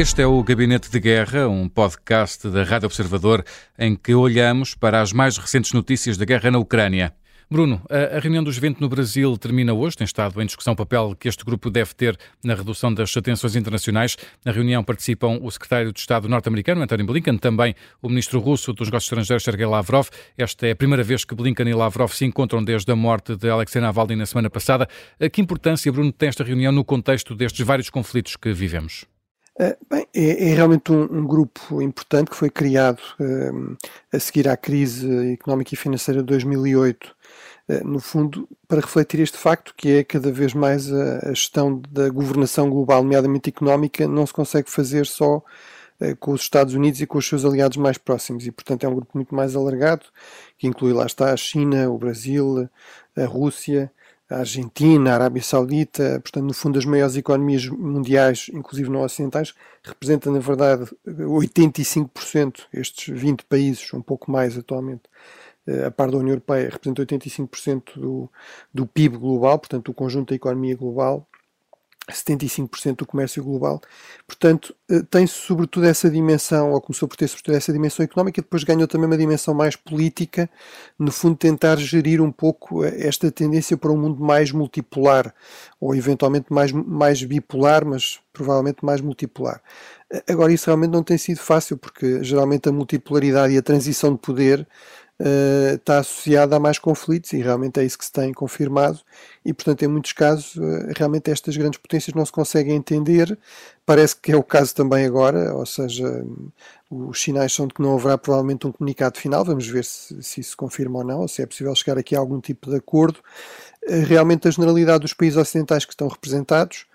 Este é o Gabinete de Guerra, um podcast da Rádio Observador em que olhamos para as mais recentes notícias da guerra na Ucrânia. Bruno, a, reunião do G20 no Brasil termina hoje. Tem estado em discussão o papel que este grupo deve ter na redução das tensões internacionais. Na reunião participam o secretário de Estado norte-americano, António Blinken, também o ministro russo dos Negócios Estrangeiros, Sergei Lavrov. Esta é a primeira vez que Blinken e Lavrov se encontram desde a morte de Alexei Navalny na semana passada. Que importância, Bruno, tem esta reunião no contexto destes vários conflitos que vivemos? Uh, bem, é, é realmente um, um, grupo importante que foi criado uh, a seguir à crise económica e financeira de 2008 eh, no fundo, para refletir este facto, que é cada vez mais a, a gestão da governação global, nomeadamente económica, não se consegue fazer só eh, com os Estados Unidos e com os seus aliados mais próximos. E, portanto, é um grupo muito mais alargado, que inclui lá está a China, o Brasil, a Rússia, a Argentina, a Arábia Saudita, portanto, no fundo, as maiores economias mundiais, inclusive não ocidentais, representam, na verdade, 85%, estes 20 países, um pouco mais atualmente, eh, a par da União Europeia, representa 85% do, do PIB global, portanto, o conjunto da economia global, 75% do comércio global. Portanto, eh, tem-se sobretudo essa dimensão, ou começou por ter sobretudo essa dimensão económica, e depois ganhou também uma dimensão mais política, no fundo, tentar gerir um pouco eh, esta tendência para um mundo mais multipolar, ou eventualmente mais, mais bipolar, mas provavelmente mais multipolar. Agora, isso realmente não tem sido fácil, porque geralmente a multipolaridade e a transição de poder uh, está associada a mais conflitos e realmente é isso que se tem confirmado. E portanto em muitos casos uh, realmente estas grandes potências não se conseguem entender. Parece que é o caso também agora ou seja os sinais são de que não haverá provavelmente um comunicado final. Vamos ver se, se isso se confirma ou não ou se é possível chegar aqui a algum tipo de acordo. Uh, realmente a generalidade dos países ocidentais que estão representados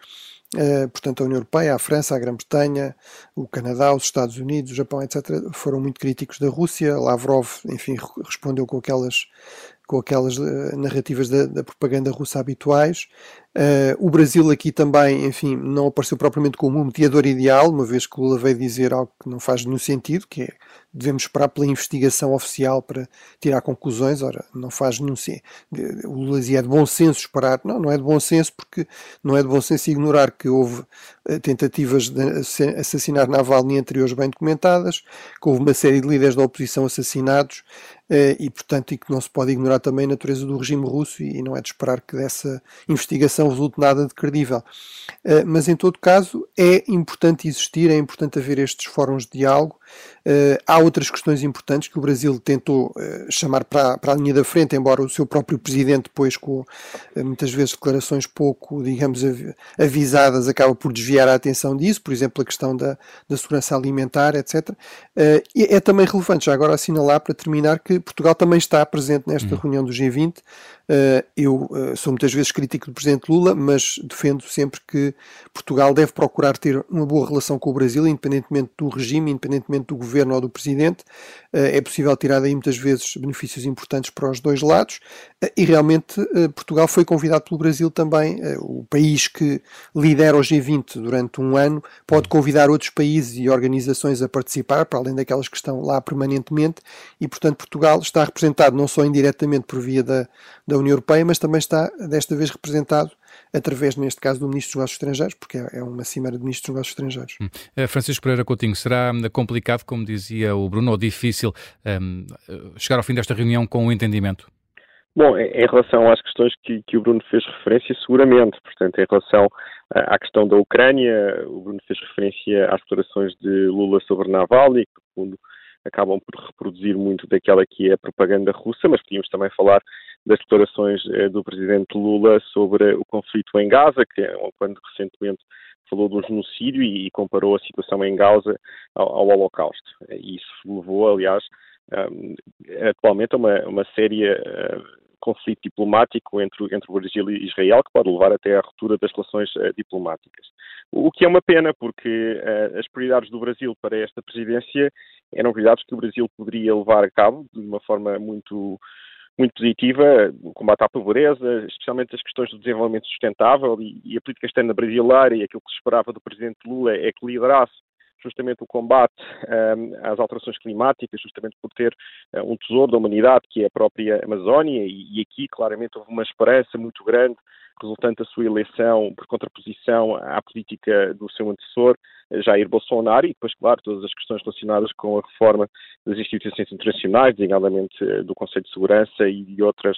portanto, a União Europeia, a França, a Grã-Bretanha, o Canadá, os Estados Unidos, o Japão, etc., foram muito críticos da Rússia. Lavrov, enfim, respondeu com aquelas, com aquelas uh, narrativas da, da, propaganda russa habituais. Uh, o Brasil aqui também, enfim, não apareceu propriamente como um mediador ideal, uma vez que Lula veio dizer algo que não faz nenhum sentido, que é devemos esperar pela investigação oficial para tirar conclusões. Ora, não faz nenhum sentido. O Lula dizia é de bom senso esperar. Não, não é de bom senso porque não é de bom senso ignorar que houve eh, tentativas de assassinar Navalny anteriores bem documentadas, que houve uma série de líderes da oposição assassinados eh, e, portanto, e que não se pode ignorar também a natureza do regime russo e não é de esperar que dessa investigação resulte nada de credível. Eh, mas, em todo caso, é importante existir, é importante haver estes fóruns de diálogo. Há outras questões importantes que o Brasil tentou chamar para, para a linha da frente, embora o seu próprio presidente, depois, com muitas vezes declarações pouco, digamos, avisadas, acaba por desviar a atenção disso, por exemplo, a questão da, da segurança alimentar, etc. Uh, é também relevante, já agora assinalar para terminar, que Portugal também está presente nesta uhum. reunião do G20. Uh, eh, eu uh, sou muitas vezes crítico do Presidente Lula, mas defendo sempre que Portugal deve procurar ter uma boa relação com o Brasil, independentemente do regime, independentemente do governo ou do Presidente. é possível tirar daí muitas vezes benefícios importantes para os dois lados e realmente Portugal foi convidado pelo Brasil também, o país que lidera o G20 durante um ano, pode convidar outros países e organizações a participar, para além daquelas que estão lá permanentemente, e portanto Portugal está representado não só indiretamente por via da, da União Europeia, mas também está desta vez representado através, neste caso, do Ministro dos Negócios Estrangeiros, porque é, é uma cimeira de Ministros dos Negócios Estrangeiros. Hum. Eh, Francisco Pereira Coutinho, será complicado, como dizia o Bruno, ou difícil um, chegar ao fim desta reunião com o um entendimento? Bom, em relação às questões que, que, o Bruno fez referência, seguramente. Portanto, em relação à questão da Ucrânia, o Bruno fez referência às declarações de Lula sobre Navalny, que, no fundo, acabam por reproduzir muito daquela que é a propaganda russa, mas podíamos também falar das declarações eh, do presidente Lula sobre o conflito em Gaza, que é quando recentemente falou do genocídio e, comparou a situação em Gaza ao, ao Holocausto. Isso levou, aliás, um, atualmente a uma, uma séria uh, conflito diplomático entre, entre o Brasil e Israel, que pode levar até à ruptura das relações uh, diplomáticas. O, que é uma pena, porque uh, as prioridades do Brasil para esta presidência eram prioridades que o Brasil poderia levar a cabo de uma forma muito muito positiva, combate à pobreza, especialmente as questões do desenvolvimento sustentável e, e a política externa brasileira e aquilo que se esperava do presidente Lula é que liderasse justamente o combate às alterações climáticas, justamente por ter um tesouro da humanidade, que é a própria Amazónia, e, aqui claramente houve uma esperança muito grande resultante da sua eleição por contraposição à política do seu antecessor, Jair Bolsonaro, e depois, claro, todas as questões relacionadas com a reforma das instituições internacionais, designadamente eh, do Conselho de Segurança e de, outras,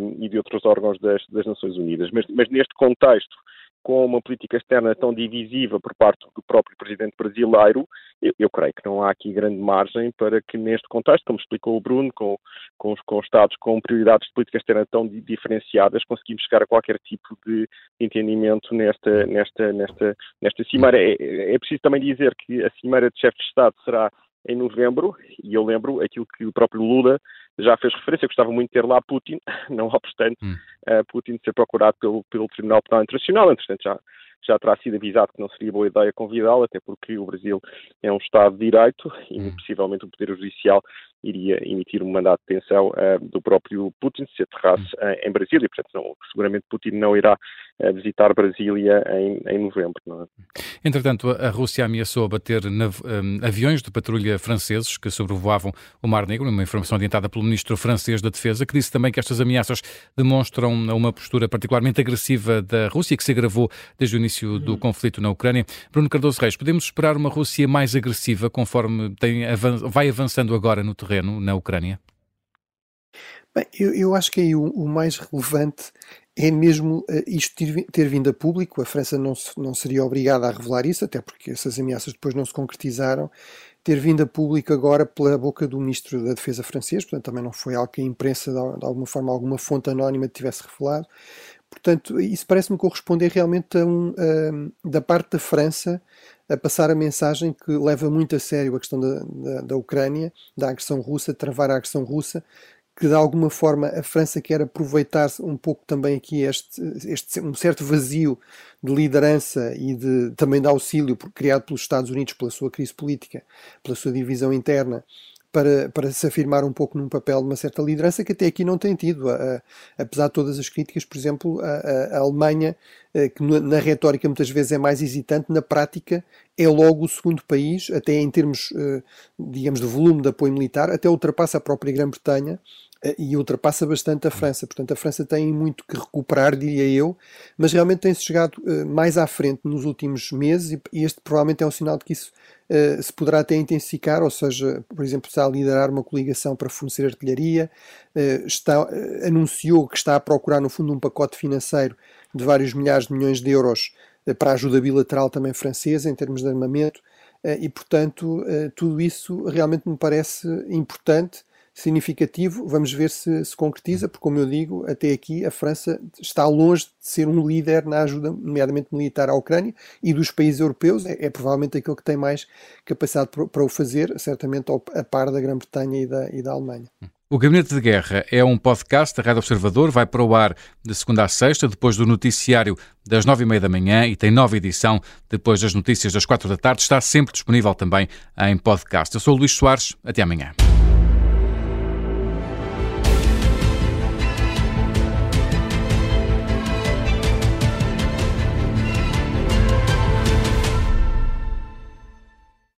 um, e de outros órgãos das, das Nações Unidas. Mas, mas neste contexto, com uma política externa tão divisiva por parte do próprio presidente brasileiro, eu, eu, creio que não há aqui grande margem para que neste contexto, como explicou o Bruno, com, com, os, com os Estados com prioridades de política externa tão diferenciadas, conseguimos chegar a qualquer tipo de entendimento nesta, nesta, nesta, nesta cimeira. É, é preciso também dizer que a cimeira de chefe de Estado será em novembro, e eu lembro aquilo que o próprio Lula já fez referência, gostava muito de ter lá Putin, não obstante hum. uh, Putin ser procurado pelo, pelo Tribunal Penal Internacional, entretanto já, já terá sido avisado que não seria boa ideia convidá-lo, até porque o Brasil é um Estado de Direito e hum. possivelmente o Poder Judicial iria emitir um mandato de detenção uh, do próprio Putin se aterrasse uh, em Brasília. Portanto, não, seguramente Putin não irá uh, visitar Brasília em, em novembro. É? Entretanto, a Rússia ameaçou abater um, aviões de patrulha franceses que sobrevoavam o Mar Negro, uma informação adiantada pelo ministro francês da Defesa, que disse também que estas ameaças demonstram uma postura particularmente agressiva da Rússia, que se agravou desde o início do conflito na Ucrânia. Bruno Cardoso Reis, podemos esperar uma Rússia mais agressiva conforme tem, vai avançando agora no terreno? na Ucrânia? Bem, eu, eu acho que aí o, o mais relevante é mesmo uh, isto ter, vindo a público. A França não, se, não seria obrigada a revelar isso, até porque essas ameaças depois não se concretizaram. Ter vindo a público agora pela boca do ministro da Defesa francês, portanto, também não foi algo que a imprensa, de alguma forma, alguma fonte anónima tivesse revelado. Portanto, isso parece-me corresponder realmente a um, a, da parte da França a passar a mensagem que leva muito a sério a questão da, da, da Ucrânia, da agressão russa, travar a agressão russa, que de alguma forma a França quer aproveitar um pouco também aqui este, este um certo vazio de liderança e de, também de auxílio criado pelos Estados Unidos pela sua crise política, pela sua divisão interna, para, para se afirmar um pouco num papel de uma certa liderança que até aqui não tem tido. A, a, apesar de todas as críticas, por exemplo, a, a Alemanha, eh, que na, na, retórica muitas vezes é mais hesitante, na prática é logo o segundo país, até em termos, eh, digamos, de volume de apoio militar, até ultrapassa a própria Grã-Bretanha e ultrapassa bastante a França. Portanto, a França tem muito que recuperar, diria eu, mas realmente tem-se chegado mais à frente nos últimos meses e este provavelmente é um sinal de que isso uh, se poderá até intensificar, ou seja, por exemplo, está a liderar uma coligação para fornecer artilharia, está, anunciou que está a procurar, no fundo, um pacote financeiro de vários milhares de milhões de euros para a ajuda bilateral também francesa, em termos de armamento, e, portanto, tudo isso realmente me parece importante significativo. Vamos ver se se concretiza, porque, como eu digo, até aqui a França está longe de ser um líder na ajuda, nomeadamente militar, à Ucrânia e dos países europeus. É, é provavelmente aquele que tem mais capacidade para o fazer, certamente a par da Grã-Bretanha e da, e da Alemanha. O Gabinete de Guerra é um podcast da Rádio Observador, vai para o ar de segunda a sexta, depois do noticiário das nove e meia da manhã e tem nova edição depois das notícias das quatro da tarde. Está sempre disponível também em podcast. Eu sou o Luís Soares, até amanhã.